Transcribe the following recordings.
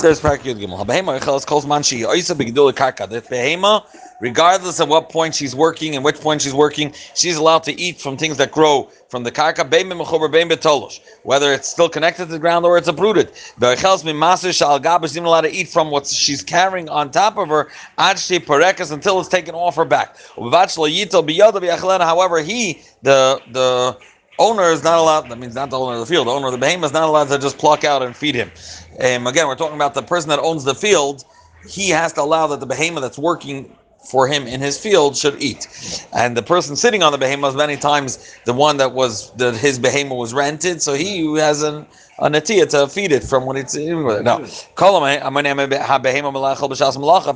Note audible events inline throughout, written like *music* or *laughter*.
Parak Yud Gimel. Shi Oisa behema, regardless of what point she's working and which point she's working, she's allowed to eat from things that grow from the karka. Bein b'mechober bein b'tolosh. Whether it's still connected to the ground or it's uprooted. The Yichelas Mimaser Shal Gab is even allowed to eat from what she's carrying on top of her Ad She Parekas until it's taken off her back. However, he the the owner is not allowed. That means not the owner of the field. The owner of the behemoth is not allowed to just pluck out and feed him. Um, again, we're talking about the person that owns the field. He has to allow that the behemoth that's working for him in his field should eat, and the person sitting on the behemoth many times the one that was that his behemoth was rented, so he has an a natia to feed it from when it's. No. If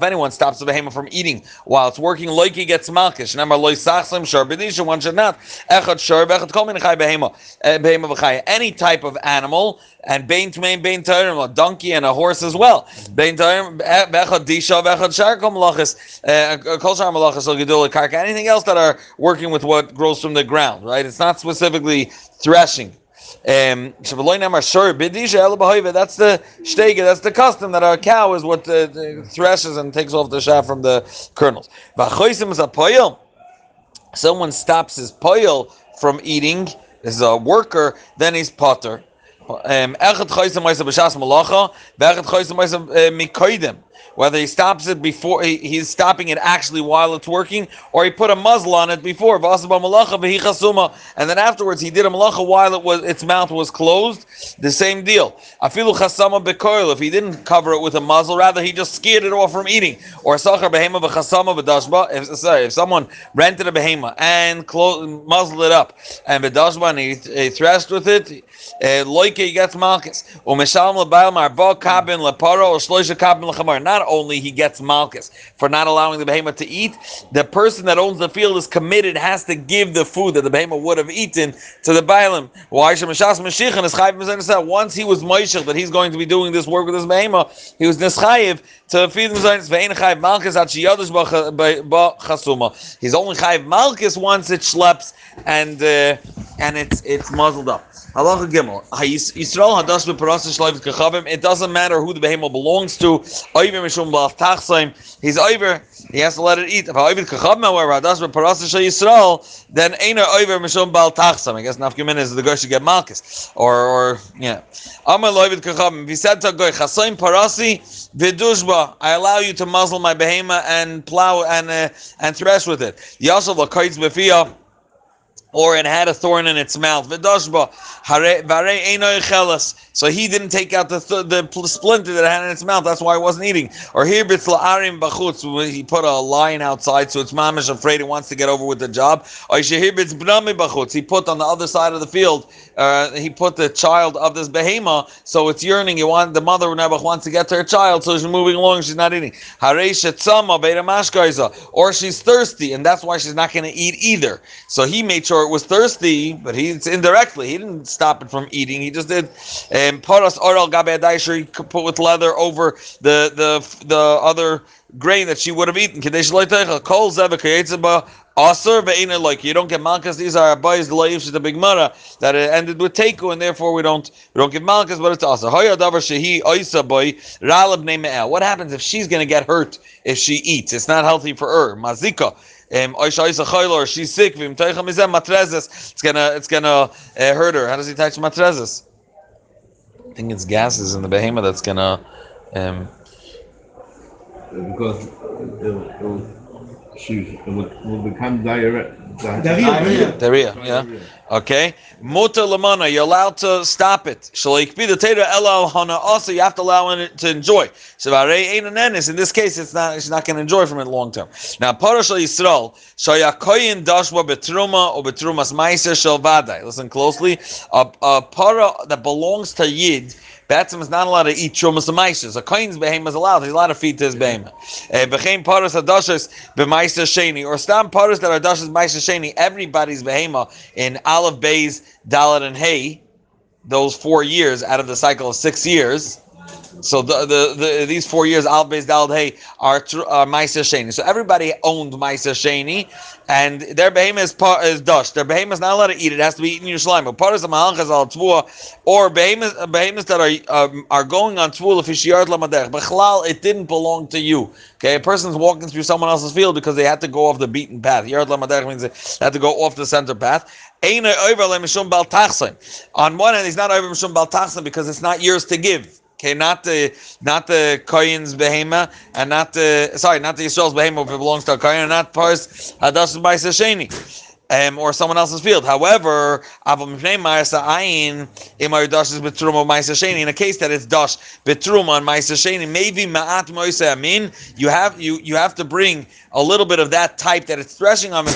anyone stops the behemoth from eating while it's working, he gets malkish. One should not. Eh, Any type of animal, and bain to main bain to a donkey and a horse as well. Bein Bain to eh, disha vechad shar kol malachas eh, kol shar malachas karka. Anything else that are working with what grows from the ground, right? It's not specifically threshing. Um, that's the shtega, that's the custom that our cow is what uh, threshes and takes off the shaft from the kernels. Someone stops his poil from eating, is a worker, then he's potter. Um, whether he stops it before he, he's stopping it actually while it's working, or he put a muzzle on it before. And then afterwards he did a malacha while it was its mouth was closed. The same deal. Afilu chasama bekoil. If he didn't cover it with a muzzle, rather he just scared it off from eating. Or sachar behema v'chasama v'dashba. If sorry, if someone rented a behema and closed, muzzled it up and v'dashba and he, he threshed with it, uh, he gets malchus. Not only he gets malchus for not allowing the behemoth to eat, the person that owns the field is committed, has to give the food that the behemoth would have eaten to the bailim. Once he was moishach that he's going to be doing this work with his behemoth, he was nischayiv to feed him malchus He's only chayiv malchus once it schleps and uh, and it's it's muzzled up. Halacha Gimel. Yisrael hadash beparasa shleivit kachavim. It doesn't matter who the behemoth belongs to. Oiver mishum b'af tachsaim. He's over. He has to let it eat. If oiver kachavim, however, hadash beparasa shel Yisrael, then ain't oiver mishum b'al tachsaim. I guess nafkamin is the guy should get malchus. Or, or yeah. Amar loivit kachavim. If he said to a guy, chasaim parasi vidushba, I allow you to muzzle my behemoth and plow and uh, and thresh with it. Yasov l'kaitz b'fiyah or it had a thorn in its mouth. So he didn't take out the th- the splinter that it had in its mouth. That's why it wasn't eating. Or here. He put a lion outside, so its mom is afraid it wants to get over with the job. Or He put on the other side of the field. Uh, he put the child of this behema, so it's yearning. You want the mother Nebuch wants to get to her child, so she's moving along. She's not eating. Or she's thirsty, and that's why she's not going to eat either. So he made sure it was thirsty, but he's indirectly. He didn't stop it from eating. He just did. Paras oral gabe put with leather over the the the other grain that she would have eaten. Like you don't get malchus. These are abayis loyivs the Gemara that it ended with teku, and therefore we don't we don't give malchus, but it's oisa boy. What happens if she's going to get hurt if she eats? It's not healthy for her. Mazika. Um, or she's sick. It's gonna it's gonna uh, hurt her. How does he touch matrezes? I think it's gases in the behemoth that's gonna. Um, because it'll, it'll she will, will become diarrhea. Diarrhea. Diarrhea. Yeah. Okay. Muta lamana. You're allowed to stop it. Shalikbi the teda ela hana. Also, you have to allow it to enjoy. Shavare ain't an enis. In this case, it's not. She's not going to enjoy from it long term. Now, parashal yisrael shayakoyin dashwa betruma or betrumas meiser shel Listen closely. A, a para that belongs to yid Batsim is not allowed to eat Trumas and A Kohen's behemoth is allowed. He's allowed to feed to his behemoth. Eh, Bechein Paras Adashas B'Maisa Sheni. Or Stam Paras that are Adashas Maisa Sheni. Everybody's behemoth in Aleph Beis, Dalit, and Hay, those four years out of the cycle of six years, So the, the, the these four years al beis dal hey are are Meiser Sheni. So everybody owned Meiser Sheni, and their behemoth is part is dush. Their behemoth is not allowed to eat it; it has to be eaten in Yerushalayim. But part of the malachas al tvua or behemoth behemoths that are um, are going on tvua lefishiyart lamadech. Bechlal, it didn't belong to you. Okay, a person's walking through someone else's field because they had to go off the beaten path. Yard lamadech means they had to go off the center path. On one hand, he's not over mishum bal because it's not yours to give. Okay, not the not the Kohen's behema, and not the sorry, not the Yisrael's behema if it belongs to a Kohen, and not Paris Hadash by Sheni um, or someone else's field. However, in a case that it's dash betruma on ma'aseh maybe ma'at moisa you have you you have to bring a little bit of that type that it's threshing on. They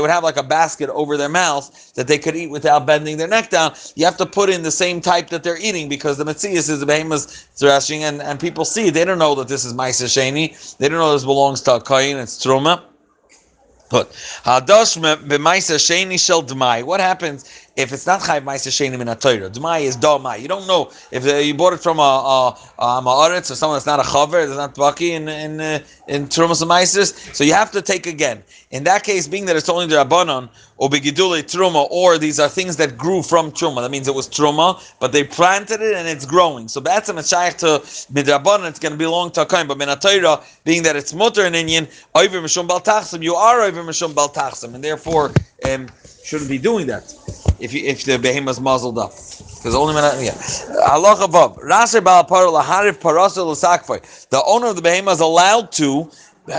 would have like a basket over their mouth that they could eat without bending their neck down. You have to put in the same type that they're eating because the Metzias is the behemoth threshing, and, and people see they don't know that this is ma'aseh They don't know this belongs to a kohen. It's truma. Good. Hadosh b'maisa sheni shel. What happens if it's not chayv ma'aser shenim in a Torah? Dmai is domai. You don't know if uh, you bought it from a a, a ma'aretz or someone that's not a chaver, that's not baki in in uh, in trumas and So you have to take again. In that case, being that it's only the rabbanon or begidule truma, or these are things that grew from truma. That means it was truma, but they planted it and it's growing. So that's a shaykh to midrabanon. It's going to belong to a. But minatayra, being that it's mutter in Indian, over mishum bal you are over mishum bal and therefore um, shouldn't be doing that if you, if the behemoth muzzled up. Because only when yeah. Parasel The owner of the behemoth is allowed to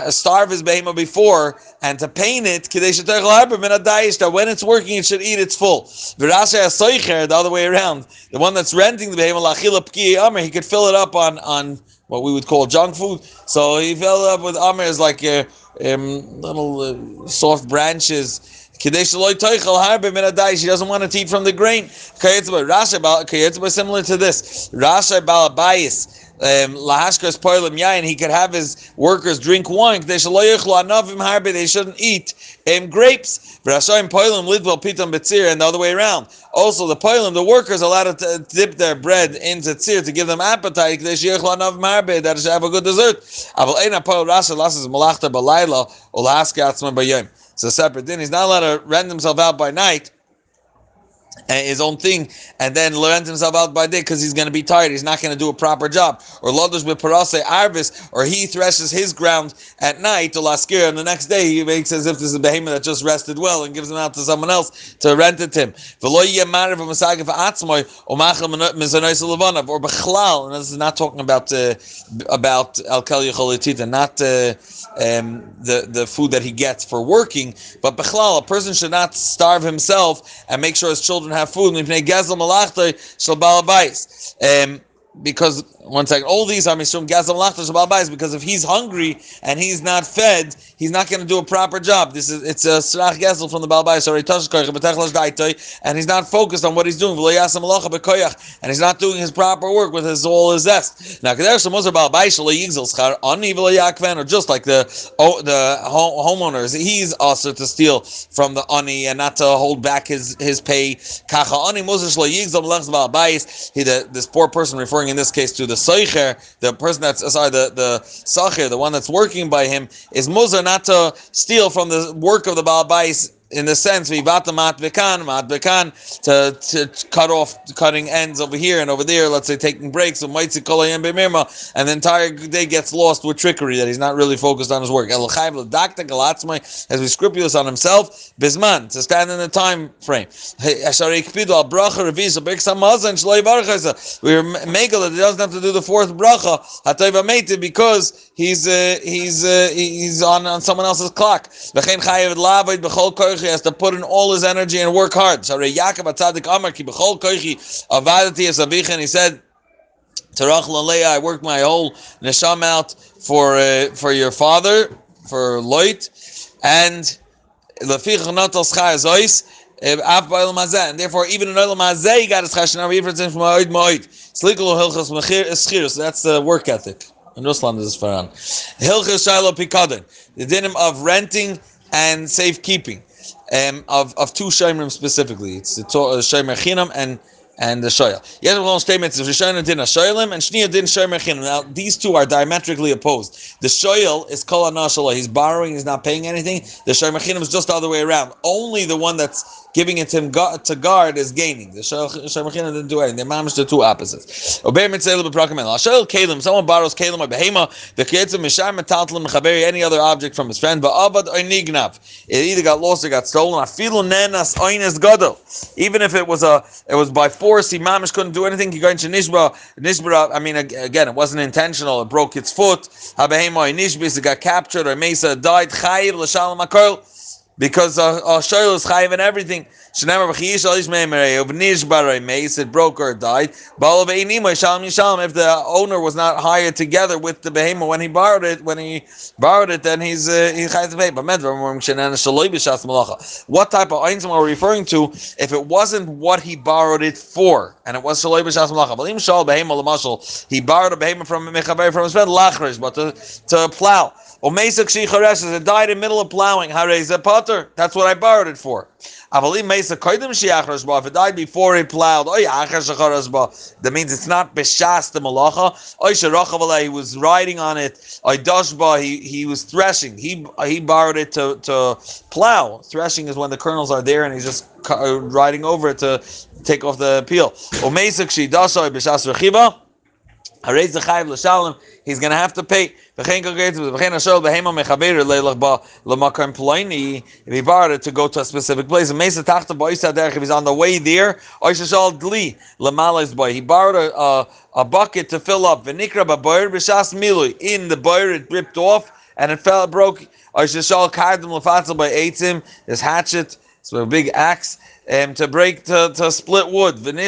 starve his behemoth before and to paint it that when it's working it should eat its full. The other way around, the one that's renting the behemoth he could fill it up on on what we would call junk food. So he filled it up with amr is like uh, um, little uh, soft branches she doesn't want to eat from the grain. Rasha, Similar to this. Rasha Balabayis. Um, Lahashkas Poilim Yain, he could have his workers drink wine. They shouldn't eat um, grapes. Rashayim Poilim Lidval Pitam Betzir, and the other way around. Also, the Poilim, the workers, allowed to dip their bread into tzir to give them appetite. They should have a good dessert. It's a separate din. He's not allowed to rent himself out by night his own thing and then rent himself out by day because he's going to be tired. He's not going to do a proper job. Or lodos with parase arvis, or he threshes his ground at night to laskir, and the next day he makes as if this is a behemoth that just rested well and gives him out to someone else to rent it to him. Or bechlal, and this is not talking about uh, about al not uh, um, the the food that he gets for working, but bechlal, a person should not starve himself and make sure his children have food. Um, because one second, all these are mishum gazam lachtas because if he's hungry and he's not fed, he's not going to do a proper job. This is it's a srach gesel from the balbais and he's not focused on what he's doing. And he's not doing his proper work with his all his zest. Now, or just like the oh, the homeowners, he's also to steal from the ani and not to hold back his his pay. He the this poor person referring in this case to the soicher, the person that's uh, sorry, the the sacher, the one that's working by him, is muzer not to steal from the work of the Baal Bais in the sense vivata mat bekan mat bekan to to cut off cutting ends over here and over there. Let's say taking breaks and the entire day gets lost with trickery that he's not really focused on his work. As we scrupulous on himself, bisman to stand in the time frame. We're making that he doesn't have to do the fourth bracha because he's uh, he's uh, he's on, on someone else's clock he has to put in all his energy and work hard. So Yaakov Atzadik Amar ki b'chol koichi avadati es and he said, Tarach Leia, I worked my whole nesham out for uh, for your father, for Loit, and lefich natal schar zois, af ba'il mazeh, and therefore even in oil mazeh he got his arba yifratzin from oid moid. Slikul hilchas mechir eschir, so that's the work ethic. In Ruslan this is Faran. Hilchas shaylo pikadin, the dinim of renting and safekeeping. Um, of, of two Shemrim specifically. It's the Shemer Chinam and and the shoyal. Yes, one statement is Rishon din shoyalim and Shnia din shoymer Now these two are diametrically opposed. The shoyal is kol anashala. He's borrowing. He's not paying anything. The shoymer is just the other way around. Only the one that's giving it to him to guard is gaining. The shoymer didn't do anything. They're mamish the two opposites. Obey mitzvah b'prakamel. Shoyal kalim. Someone borrows kalim or behema. The of mishar metaltalim mechaberi any other object from his friend. But abad or. It either got lost or got stolen. Afilu nenas oines gadol. Even if it was a it was by force course, he mamish couldn't do anything. He got into nishba. Nishba, I mean, again, it wasn't intentional. It broke its foot. Habehema nishbis, it got captured, or Mesa died. Chayiv l'shalom akol because a, a is chayiv and everything. Shneimar b'chiyish al ishmei of nishbar mace it broke or died. Balav einimo shalom yishalom. If the owner was not hired together with the behemoth when he borrowed it, when he borrowed it, then he's uh, he's chayiv pay. But what type of einzim are we referring to? If it wasn't what he borrowed it for, and it was shaloi b'shas malacha, but shal behemoth l'mashal, he borrowed a behemoth from a mechaber from his friend lachrish, but to to plow. Or Mesa Kshicharesh, it died in the middle of plowing. Hareza Potter. That's what I borrowed it for. Avalim Mesa Koidim Shiachrashba. If it died before he plowed, Oy That means it's not Beshas the Malacha. Oy he was riding on it. Oy Dashba, he, he was threshing. He he borrowed it to, to plow. Threshing is when the kernels are there and he's just uh, riding over it to take off the peel. Or Mesa Kshidasha Beshas Rechiba. He's going to have to pay. If he borrowed it to go to a specific place, if he's on the way there, he borrowed a, a, a bucket to fill up. In the boyer, it ripped off and it fell, broke. His hatchet, so a big axe. Um, to break to, to split wood. Because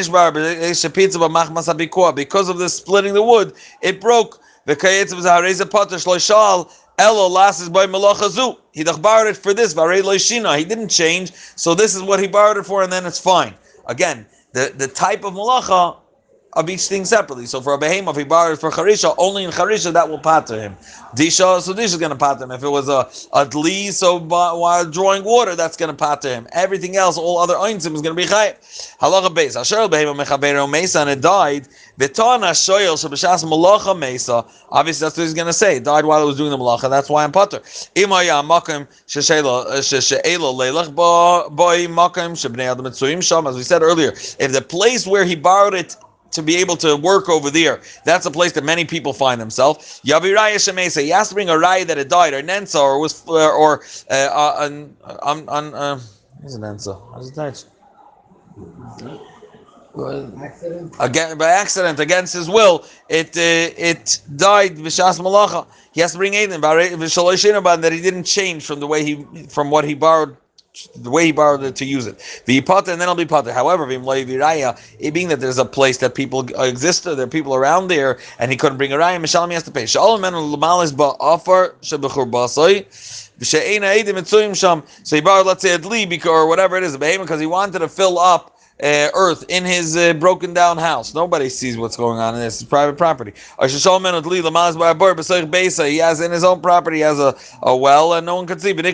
of this splitting the wood, it broke. The kayetz was hareza potter shloishal elo lasis by malachazu. He borrowed it for this varei loishina. He didn't change, so this is what he borrowed it for, and then it's fine. Again, the, the type of malacha of each thing separately. So for a behemoth, if he borrowed for charisha, only in charisha that will pater him. Disha, so Disha is going to pater him. If it was a, a dli, so while drawing water, that's going to pater him. Everything else, all other einzim is going to be chayiv. Halacha beis. Asher behemoth mechaber mesa, and it died. V'tana shoyel shebashas malacha mesa. Obviously, that's what he's going to say. It died while it was doing the malacha. That's why I'm pater. Imaya makim sheshela uh, sheshela leilach boy makim shebnei adam sham. As we said earlier, if the place where he borrowed it to be able to work over there. That's a place that many people find themselves. Yaviraya Shemesa, he has to bring a raya that it died, or Nensa, or was, uh, or uh, on, on, on uh, what's an Nensa? How's it died? Again, by accident, against his will, it uh, it died v'shas malacha. He has to bring Aiden that he didn't change from the way he from what he borrowed the way he borrowed it to use it. The potter and then I'll be potter. However, it being that there's a place that people exist, there are people around there, and he couldn't bring a raya, Mishalim has to pay. Shalom men l'malis ba'afar shebechur basoi. So he borrowed, let's say, a dli or whatever it is, a because he wanted to fill up uh, earth in his uh, broken down house. Nobody sees what's going on in this. It's private property. He has in his own property, he has a, a well, and no one can see. But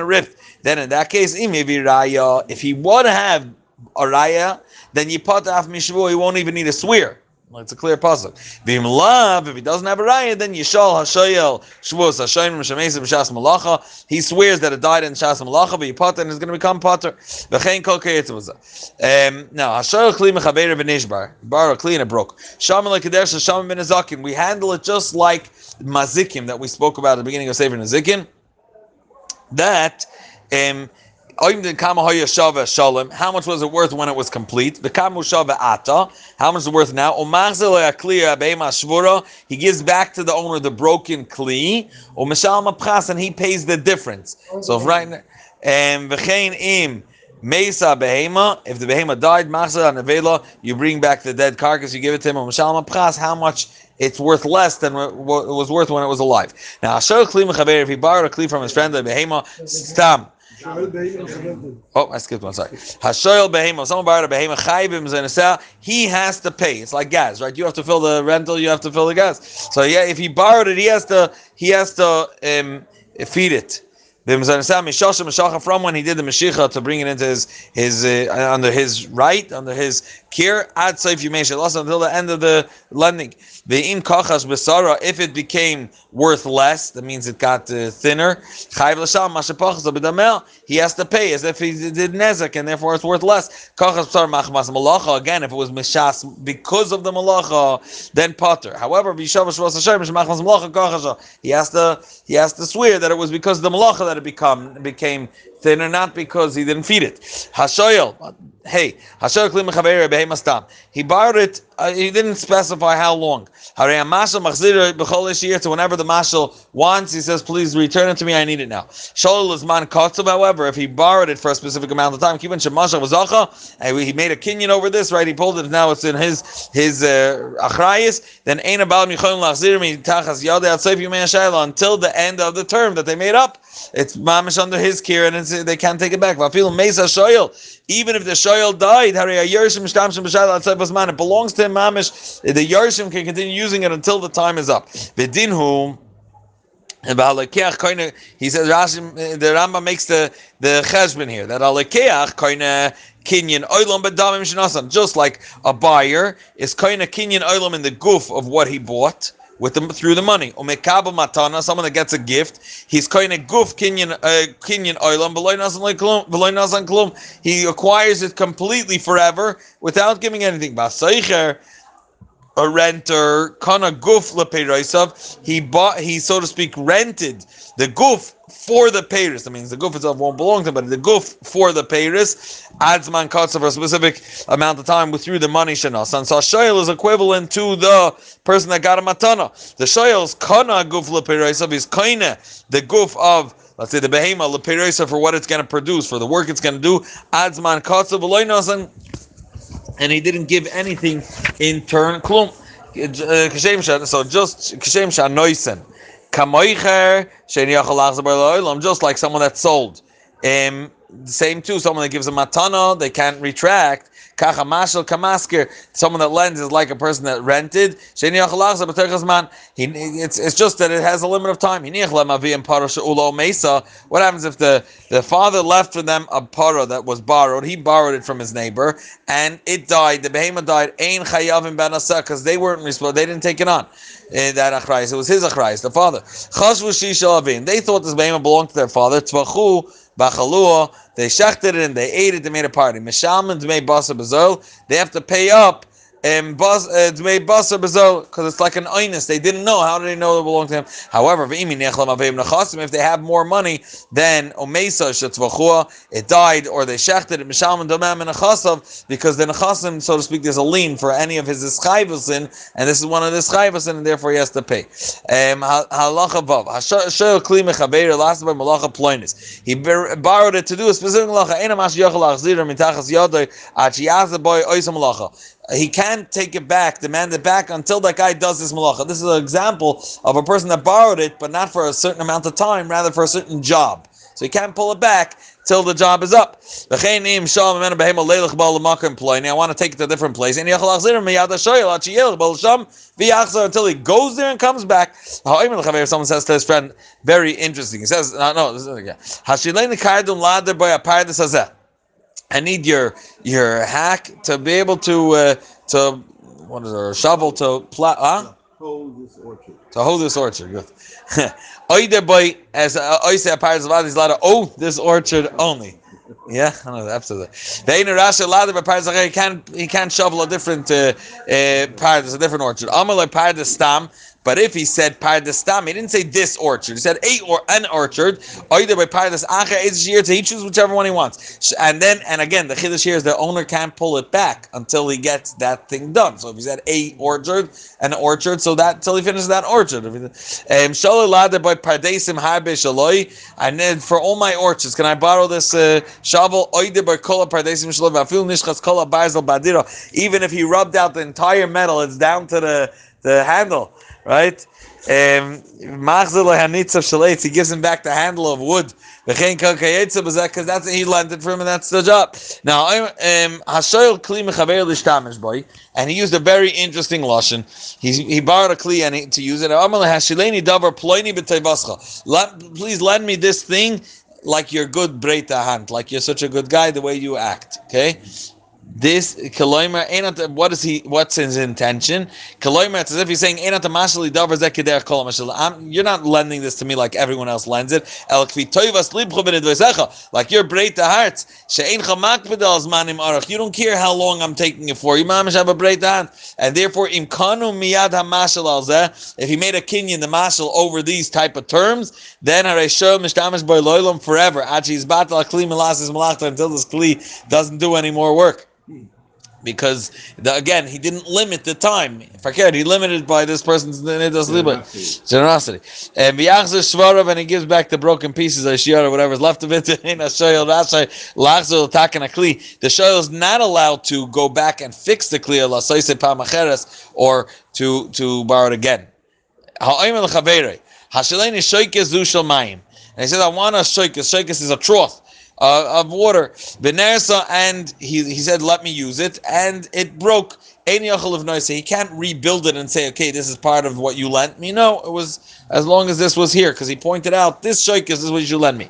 a rift. Then in that case, if he would have a raya, then you put off he won't even need a swear. It's a clear puzzle. V'im lav, if he doesn't have a raya, then yishal hashoyel shvus hashayim m'shamesa b'shas malacha. He swears that it died in shas malacha, but potter and is going to become potter. V'chein kol Um Now hashoyel kli mechaber v'nishbar. Bar kli and it broke. Shaman lekadesh shaman ben azakim. We handle it just like mazikim that we spoke about at the beginning of Sefer Nazikin. That um how much was it worth when it was complete? The How much is it worth now? He gives back to the owner the broken kli, and he pays the difference. So if right and im Mesa behema, if the behema died, nevela, you bring back the dead carcass, you give it to him. How much it's worth less than what it was worth when it was alive. Now, if he borrowed a kli from his friend, the behema, stam. Oh, I skipped one. Sorry. Hashoyel behema. Someone borrowed a behema. Chayvim zenesah. He has to pay. It's like gas, right? You have to fill the rental. You have to fill the gas. So yeah, if he borrowed it, he has to. He has to um, feed it. from when he did the Mashiach to bring it into his his uh, under his right under his care ad saif you mentioned until the end of the lending. The im kachas besara if it became worth less that means it got uh, thinner. He has to pay as if he did nezek and therefore it's worth less. Kachas besara machmas malacha again if it was mishas because of the malacha then potter. However, he has to he has to swear that it was because of the malacha that it become became thinner, not because he didn't feed it. Hashoyel, hey, Hashoyel kli mechaver behemastam. He borrowed it. Uh, he didn't specify how long. Harei mashal machzir b'chol year to whenever the mashal wants. He says, please return it to me. I need it now. Sholil is man kotzav. However, if he borrowed it for a specific amount of time, keeping shemashal vazacha, and he made a kinyan over this, right? He pulled it. Now it's in his his uh, achrayis. Then ain't about micholim lachzir mi tachas yadei until the end of the term that they made up. It's mamish under his care, and they can't take it back. Even if the shoyel died, it belongs to him. Mamish, the yershim can continue using it until the time is up. He says Rashi, the Rambam makes the the cheshbon here that alekeach koine kinyan oilam bedamim shnasan. Just like a buyer is koine kinyan oilam in the goof of what he bought with them through the money. Umekabel matana, someone that gets a gift, he's kind of guf kinyan uh, kinyan oilam beloy nazan klum. He acquires it completely forever without giving anything. Basaycher, a renter, kana guf lepeiroisav. He bought, he so to speak, rented the guf for the Paris. That means the goof itself won't belong to him, but the goof for the Paris adds man cuts for a specific amount of time with through the money shanas. And so shoyel is equivalent to the person that got a matana. The shoyel's kana goof leperesav is kaina, the goof of let's say the behema leperesa for what it's going to produce, for the work it's going to do. Adds man and he didn't give anything in turn. Klum. Uh, so just kashem shan noisen Kamoicher just like someone that sold. Um, same too, someone that gives a matana, they can't retract. Kacha mashal kamasker, someone that lends is like a person that rented. He, it's, it's just that it has a limit of time. What happens if the, the father left for them a para that was borrowed? He borrowed it from his neighbor, and it died. The behemoth died. Ein chayavim because they weren't responsible. They didn't take it on. Uh, that achrayis, it was his achrayis, the father. They thought this behemoth belonged to their father. Tzvachu bachalua. They shechted it and they ate it. They made a party. Mishalman dmei basa bezol. They have to pay up um, bezol because it's like an oinus. They didn't know. How did they know it belonged to him? However, if they have more money shetzvachua, it died or they shechted it mishalman domam and achasav because the nechasim, so to speak, there's a lien for any of his ischayvusin, and this is one of the ischayvusin, and therefore he has to pay. Um, halacha vav hashel kli mechaber last by malacha ploinis. He borrowed it to do a specific malacha. Mitachas oisam malacha he can't take it back, demand it back until that guy does this malacha. This is an example of a person that borrowed it, but not for a certain amount of time, rather for a certain job. So he can't pull it back till the job is up. I want to take it to a different place. Until he goes there and comes back. Someone says to his friend, very interesting. He says, no, no, this is, yeah. I need your your hack to be able to uh, to what is it, a shovel to plow, huh? Hold this orchard. To hold this orchard. Good. *laughs* As I say a part of is lot of oh this orchard only. Yeah, I know absolutely. The Ein Rasha Lada by Pardes he can't he can't shovel a different uh, uh, part. A different orchard. Amalai Pardes Stam but if he said Pardestam, he didn't say this orchard. He said a or an orchard, either by Pardes Acha year he chooses whichever one he wants. And then, and again, the Chiddush here is the owner can't pull it back until he gets that thing done. So if he said a orchard, an orchard, so that until he finishes that orchard. Um, by Pardesim Harbe. I need for all my orchards. Can I borrow this uh, shovel? Oide by Kola Pardesim Shaloi. Vafil Nishchas Kola Badiro. Even if he rubbed out the entire metal, it's down to the the handle right? Um, he gives him back the handle of wood. Because that's he lent it for him, and that's the job. Now, um, and he used a very interesting lashon. He he borrowed a kli and to use it. Please lend me this thing like you're good breita hand, like you're such a good guy, the way you act. Okay, this kaloimer ain't what is he? What's his intention? Kaloimer, it's as if he's saying ain't mashali davar zekeder kol mashal. You're not lending this to me like everyone else lends it. El kvi toivas libcho benedvesecha. Like you're the hearts. She'ein chamak bedal zmanim arach. You don't care how long I'm taking it for. You mamish have a break hand, and therefore imkanu miyad hamashal alzeh. If he made a kinyan the mashal over these type of terms, then haresho mishtamish boy loylam forever. Achi is batal kli milas malachta until this kli doesn't do any more work because the, again he didn't limit the time. If I Fakir, he limited by this person's generosity. generosity. And Shvarav, and he gives back the broken pieces of Shiara, whatever's left of it. *laughs* The Shoyal is not allowed to go back and fix the Kli or to to borrow it again. And he said, I want a shoykes. Shoykes is a trough uh, of water. Benersa, and he, he said, let me use it, and it broke. He can't rebuild it and say, okay, this is part of what you lent me. No, it was as long as this was here, because he pointed out this shoykis is what you lend me.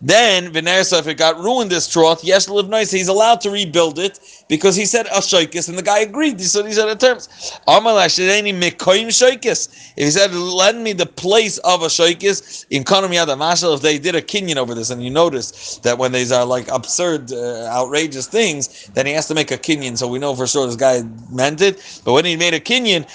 Then Venersa, if it got ruined, this trough, yes, live nice. He's allowed to rebuild it because he said a shoikis, and the guy agreed. So these are the terms. If he said, lend me the place of a shoikis in Mashal, if they did a kinyan over this, and you notice that when these are like absurd, uh, outrageous things, then he has to make a kinyan. So we know for sure this guy meant it. But when he made a kinyan,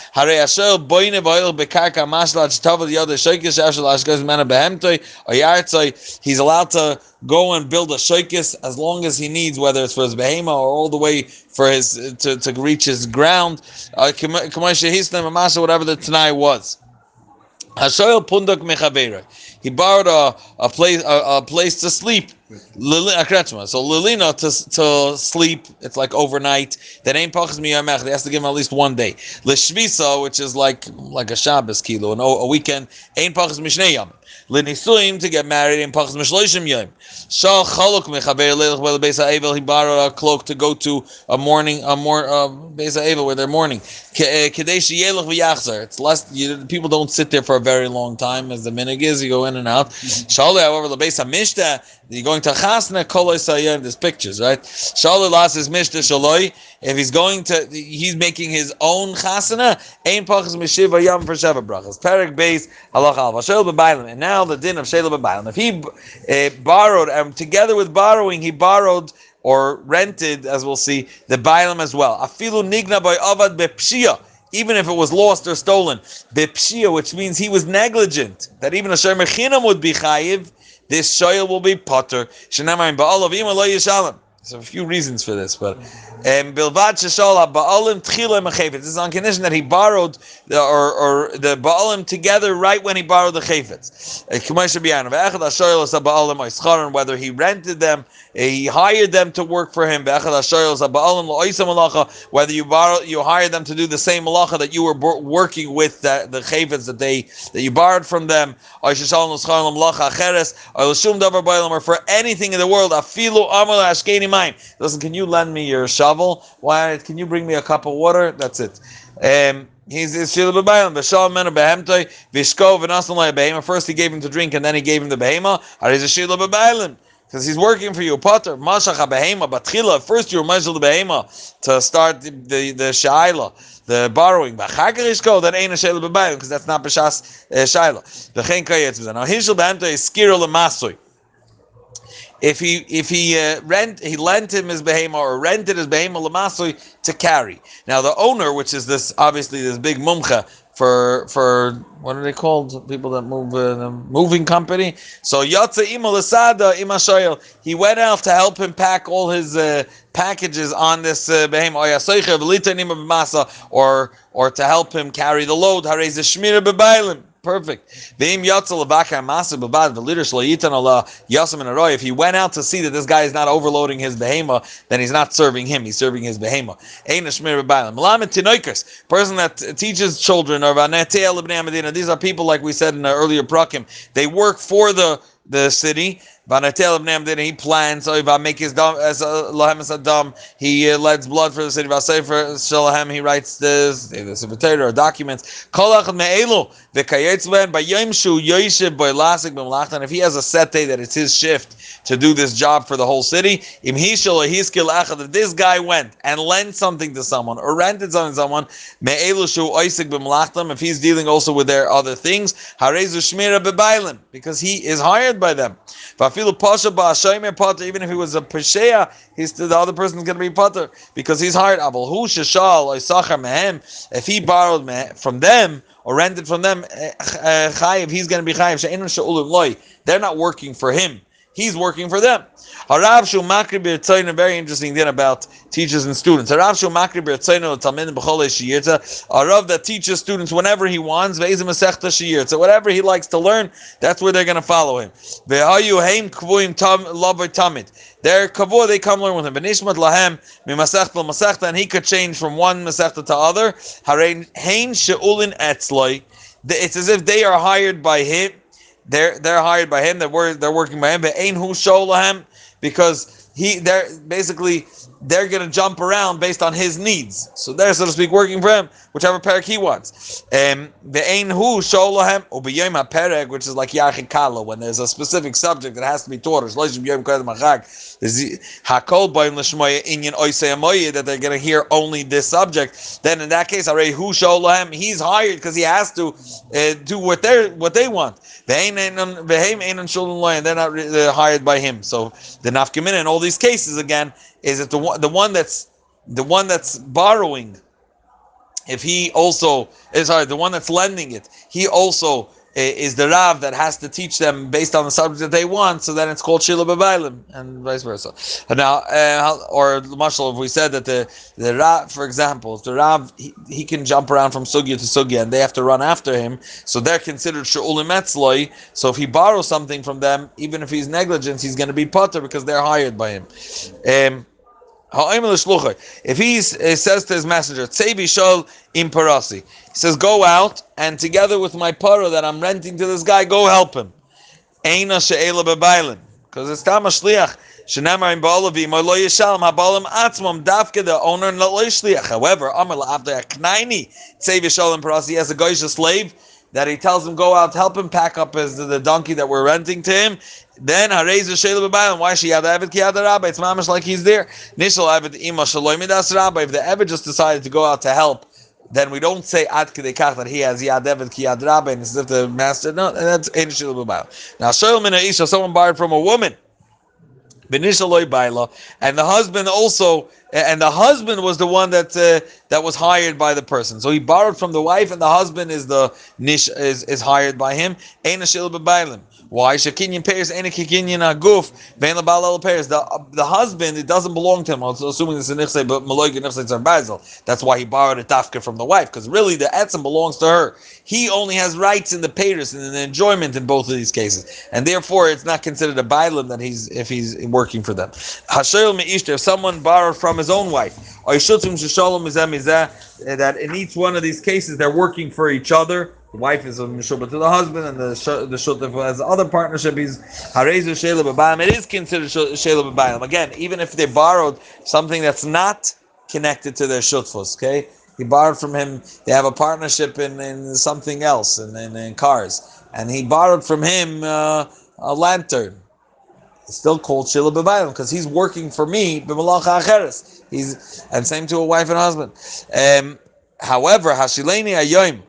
he's allowed to go and build a shaykis as long as he needs, whether it's for his behema or all the way for his to, to reach his ground. Uh, whatever the Tanai was. He borrowed a, a place a, a place to sleep. Uh, so Lilina to, to sleep, it's like overnight. That ain't pachas miyamech. They has to give him at least one day. Lishvisa, which is like like a Shabbos kilo, and a weekend, ain't pachas mishnei yamim. L'nisuim to get married in Pachas Mishloishim Yom. Shal Chaluk Mechaber Leilach Bel Beis Ha'evel. He borrowed a cloak to go to a morning, a more uh, Beis Ha'evel where they're mourning. Kadesh uh, Yelach V'Yachzar. It's less. You, people don't sit there for a very long time, as the minig is. You go in and out. Mm-hmm. Shal, however, the Beis Hamishta. You're going to Chasna Koloi Sayyid. There's pictures, right? Shal Las is Mishta Shaloi. If he's going to, he's making his own chasana. Ein pachas mishiva yam for sheva brachas. Perik base halach al vashel b'bailim. And now the din of shela b'bailim. If he uh, borrowed, and um, together with borrowing, he borrowed or rented, as we'll see, the bailim as well. Afilu nigna by avad bepshia even if it was lost or stolen. Bepshia, which means he was negligent, that even a Shermechinam would be chayiv, this soil will be potter. Shenamayim ba'alav ima lo yishalim. There's a few reasons for this, but um, bilvad sheshol baalim tchila mechayfetz. This is on condition that he borrowed the, or, or the baalim together right when he borrowed the chayfetz. Uh, whether he rented them, he hired them to work for him. Whether you borrow, you hired them to do the same malacha that you were working with the, the chayfetz that they that you borrowed from them. Or for anything in the world, afilu amal ashkeni mine. Listen, can you lend me your shovel? Why? Can you bring me a cup of water? That's it. Um, He's Shila Bebayim, Bashal Mena Behemtoi, Vishko Vanasan Lai Behema. First he gave him to drink and then he gave him the Behema. A Shila Bebayim. Because he's working for you. Potter, Mashach Behema, Batchila. First you're Mashal Behema to start the, the, the Shaila, the borrowing. Bachakar that ain't a Shila Bebayim because that's not Bashas uh, Shaila. The Chen Kayetz. Now Hishal Behemtoi is Skira Lemasoi if he if he uh, rent he lent him his behema or rented his behema lamasui to carry. Now the owner, which is this obviously this big mumcha for for what are they called? People that move uh, the moving company. So Yatza Imalasada Imashoyel, he went out to help him pack all his uh, packages on this uh, behema or or to help him carry the load. Harez Shmira Bebailim. Perfect. If he went out to see that this guy is not overloading his behema, then he's not serving him, he's serving his behema. Person that teaches children, or these are people like we said in the earlier prakim, they work for the the city Vanatel of Nam, then he plans, so if I make his dam as a lahem as a dam, he uh, lets blood for the city of Asefer Shalahem, he writes this, the secretary or documents. Kolach me'elu, v'kayetz ben, by yom shu yoishiv by lasik b'mlachtan, if he has a set day that it's his shift to do this job for the whole city, im hishal hiskil achad, if this guy went and lent something to someone or rented something to someone, me'elu shu oisik b'mlachtam, if he's dealing also with their other things, harezu shmira b'bailim, because he is hired by them. Even if he was a pesheya, he's the other person's going to be potter because he's hired. Mehem, if he borrowed from them or rented from them, eh, eh, chayiv, he's going to be chayiv. They're not working for him. He's working for them. Harav Shu Makri B'Yitzayin, a very interesting thing about teachers and students. Harav Shu Makri B'Yitzayin Talmid B'Chol Shiyirta, a Rav that teaches students whenever he wants, Ve'ezim Masechta Shiyirta. Whatever he likes to learn, that's where they're going to follow him. Ve'ayu Heim Kvuim Lavoy Tamid. They're kavur, they come learn with him. Benishmat lahem mimasechta masechta, and he could change from one masechta to other. Harein hein sheulin etzloi. It's as if they are hired by him they're they're hired by him. They're they're working by him. But ain't who show him because he they're basically they're going to jump around based on his needs. So they're, so to speak, working for him, whichever parak he wants. Um, the ain hu sholahem ubiyim perek, which is like yachik kala, when there's a specific subject that has to be taught. There's hakol ba'im l'shmoya inyan oisei that they're going to hear only this subject. Then in that case, already hu sholahem, he's hired because he has to uh, do what they're, what they want. They're not hired by him. So the nafkamina in all these cases again is it the one the one that's the one that's borrowing if he also is sorry the one that's lending it he also is the Rav that has to teach them based on the subject that they want, so then it's called Shila B'Bailim, and vice versa. Now, uh, or Marshall, if we said that the, the Rav, for example, the Rav, he, he can jump around from Sugya to Sugya, and they have to run after him, so they're considered Sha'ulim Etzloi, so if he borrows something from them, even if he's negligent, he's going to be Potter because they're hired by him. Um, if he eh, says to his messenger, Tsevi Shol Imparasi, he says, Go out and together with my paro that I'm renting to this guy, go help him. Because it's Tam Shliach. Shenamar in Baalavim, Lo Yishalom, Habalim Atzmam, Dafke, the owner, and Shliach. However, Amar La'avda Knaini, Tsevi Shol Imparasi, he has a Goyish slave that he tells him go out, help him pack up his the donkey that we're renting to him. Then Harez Shela B'Bayim. Why she had Evid Kiyad Rabbi? It's mamish like he's there. Nishal Evid Ima Shaloi Midas Rabbi. If the Evid just decided to go out to help, then we don't say Ad Kedekach that he has Yad Evid Kiyad Rabbi and as if the master. No, that's Ein Shela B'Bayim. Now Mina Isha, someone borrowed from a woman. And the husband also, and the husband was the one that uh, that was hired by the person. So he borrowed from the wife, and the husband is the nish is, is hired by him. Why? Shekinyan pairs ain't a kikinyan aguf. Uh, Vein labal pairs. The the husband it doesn't belong to him. I'm assuming it's a nichse, but maloik nichse are basil. That's why he borrowed a tafka from the wife, because really the etzim belongs to her. He only has rights in the payers and in the enjoyment in both of these cases, and therefore it's not considered a bailim that he's if he's working for them. Hashayil meishter. If someone borrowed from his own wife, or that in each one of these cases they're working for each other the wife is a mishubah to the husband, and the the shutef has other partnership. He's harezu shela b'bayim. It is considered shela b'bayim. Again, even if they borrowed something that's not connected to their shutfus, okay. He borrowed from him. They have a partnership in, in something else, in, in, in cars, and he borrowed from him uh, a lantern. It's still called shila b'bayim because he's working for me b'malach acheres. He's and same to a wife and husband. Um, however, hashileni ayoim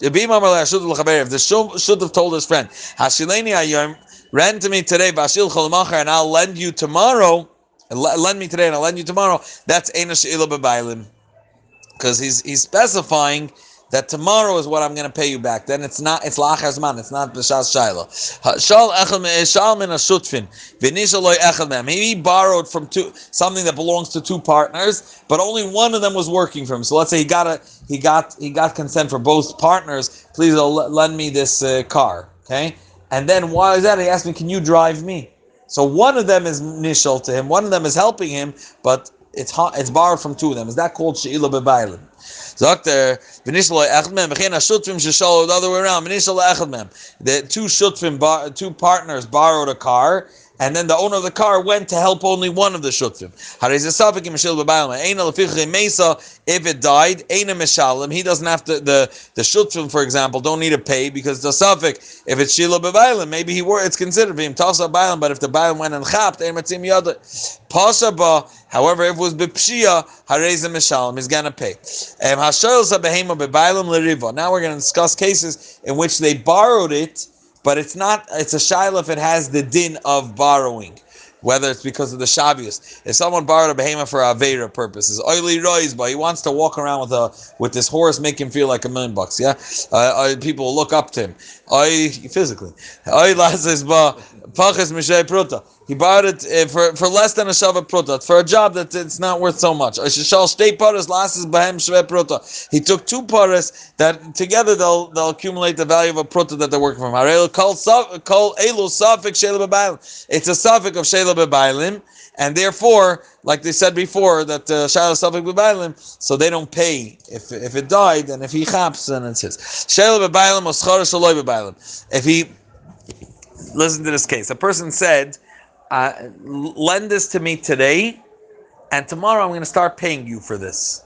if the should have told his friend, Hashileni rent to me today, Vashil Cholmachar, and I'll lend you tomorrow, lend me today and I'll lend you tomorrow, that's Einash Ila Bebailim. Because he's he's specifying that tomorrow is what I'm going to pay you back. Then it's not, it's lachar it's not b'shas shayla. Shal echel shal min ashutfin v'nisha loy echel mem. He borrowed from two something that belongs to two partners, but only one of them was working for him. So let's say he got a he got he got consent for both partners. Please lend me this uh, car, okay? And then why is that? He asked me, "Can you drive me?" So one of them is nishal to him, one of them is helping him, but it's it's borrowed from two of them. Is that called sheila bebailim? Zakter v'nishal echadmem v'chein hashutfim sheshalo the other way around v'nishal echadmem. The two shutfim, two partners borrowed a car, and then the owner of the car went to help only one of the shutvim. If it died, he doesn't have to. The the for example, don't need to pay because the suffix. If it's shila b'bailim, maybe he were. It's considered him tasa bailim. But if the bailim went and chapped. However, if it was b'pshia, he's gonna pay. Now we're gonna discuss cases in which they borrowed it but it's not. It's a shiloh if it has the din of borrowing, whether it's because of the Shabbos. If someone borrowed a behemoth for avera purposes, oily rois, but he wants to walk around with a with this horse, make him feel like a million bucks. Yeah, uh, uh, people look up to him. I physically. *laughs* He bought it uh, for, for less than a shava pruta for a job that it's not worth so much. He took two paras that together they'll they'll accumulate the value of a pruta that they're working from. It's a safik of shela bebaylim. And therefore, like they said before, that uh, Shaila Safik B'Bailim, so they don't pay if if it died, and if he chaps, then it's his. Shaila B'Bailim or Schar Shaloi B'Bailim. If he, listen to this case. A person said, uh, lend this to me today, and tomorrow I'm going to start paying you for this.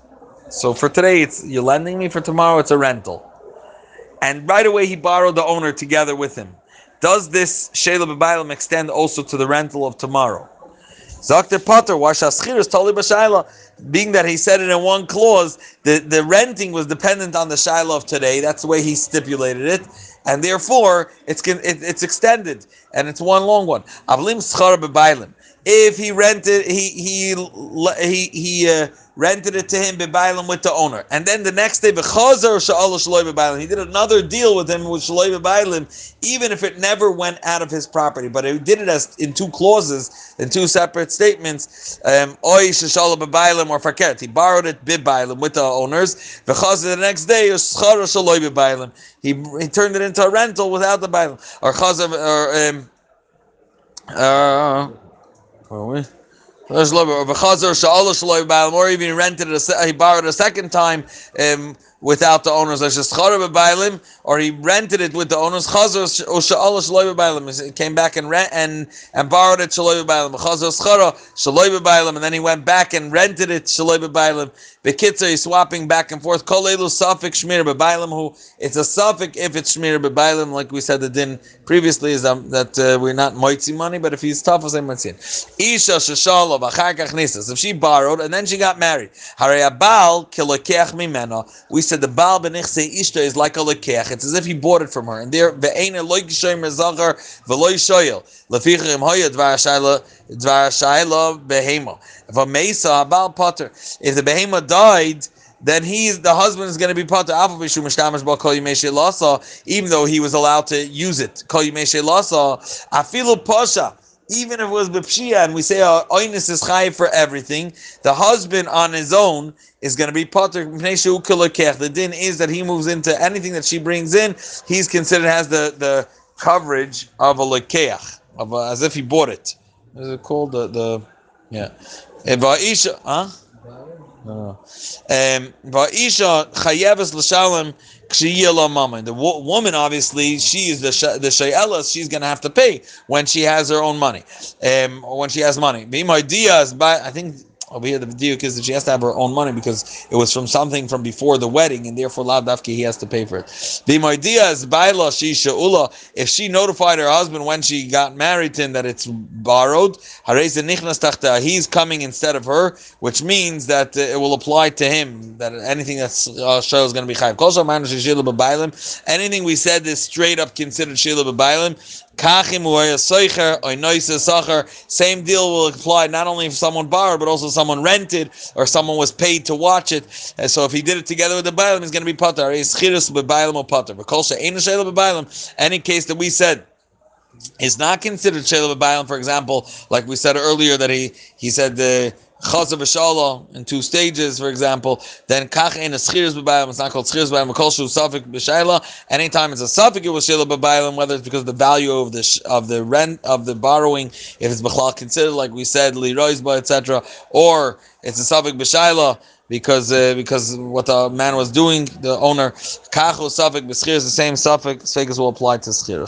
So for today, it's you're lending me. For tomorrow, it's a rental. And right away, he borrowed the owner together with him. Does this Shela B'Bailim extend also to the rental of tomorrow? Zakter Potter, Washaschir is totally b'shayla. Being that he said it in one clause, the, the renting was dependent on the shayla of today. That's the way he stipulated it, and therefore it's it, it's extended and it's one long one. Avlim schar b'bailim. If he rented, he he he he. Uh, rented it to him bebailim with the owner, and then the next day b'chazer sha'al shaloi bebailim. He did another deal with him with shaloi bebailim, even if it never went out of his property, but he did it as in two clauses, in two separate statements. Um, Oy shashala or faket. He borrowed it bebailim with the owners. B'chazer the next day schar shaloi. He he turned it into a rental without the bailim or chazer or um. Uh, where we? Or even he rented it, a, he borrowed a second time um, without the owners. Or he rented it with the owners. He came back and rent and, and borrowed it. And then he went back and rented it. Bekitza is swapping back and forth. Kol elu shmir bebailim. Who it's a suffix if it's shmir bebailim. Like we said, the din previously is um, that uh, we're not moitzi money, but if he's tough, say moitzin. Isha sheshalov achakach nisas. If she borrowed and then she got married, harei abal kilokech mimena. We said the bal benichse ishta is like a lekech. It's as if he bought it from her. And there ve'ena loy kishoyim zachar ve'loy shoyel. Lefichim hoya dvar behema. If a mesa potter, if the behema died, then he's the husband is going to be potter even though he was allowed to use it. Posha. Even if it was b'pshia, and we say uh, oinus is chai for everything, the husband on his own is going to be potter. The din is that he moves into anything that she brings in. He's considered has the the coverage of a lekeach, of a, as if he bought it. Is it called the the yeah? Va'isha, huh? No. Um, Va'isha chayeves l'shalem mama. The woman, obviously, she is the the shayelas. She's going to have to pay when she has her own money, um, when she has money. My diaz, I think over here the diuk is that she has to have her own money because it was from something from before the wedding, and therefore Lavdafki he has to pay for it. The idea is baila shisha ula. If she notified her husband when she got married to him that it's borrowed, he's coming instead of her, which means that uh, it will apply to him that anything that's uh, show is going to be chayv. Anything we said is straight up considered shila b'bailim. Same deal will apply not only if someone borrowed, but also someone rented or someone was paid to watch it. And so if he did it together with the Bailam, he's going to be Pater. Any case that we said is not considered Shela B'Bailam, for example, like we said earlier that he, he said the Chazav v'shala in two stages, for example. Then kach ein a schiris b'bayim. It's not called schiris b'bayim. Kol shu safik b'shayla. Anytime it's a safik, it was shayla b'bayim. Whether it's because of the value of the of the rent of the borrowing, if it's b'chlal considered, like we said, li roizba, etc., or it's a safik b'shayla because uh, because what the man was doing, the owner, kachu safik b'schiris, the same safik, safik will apply to schiris.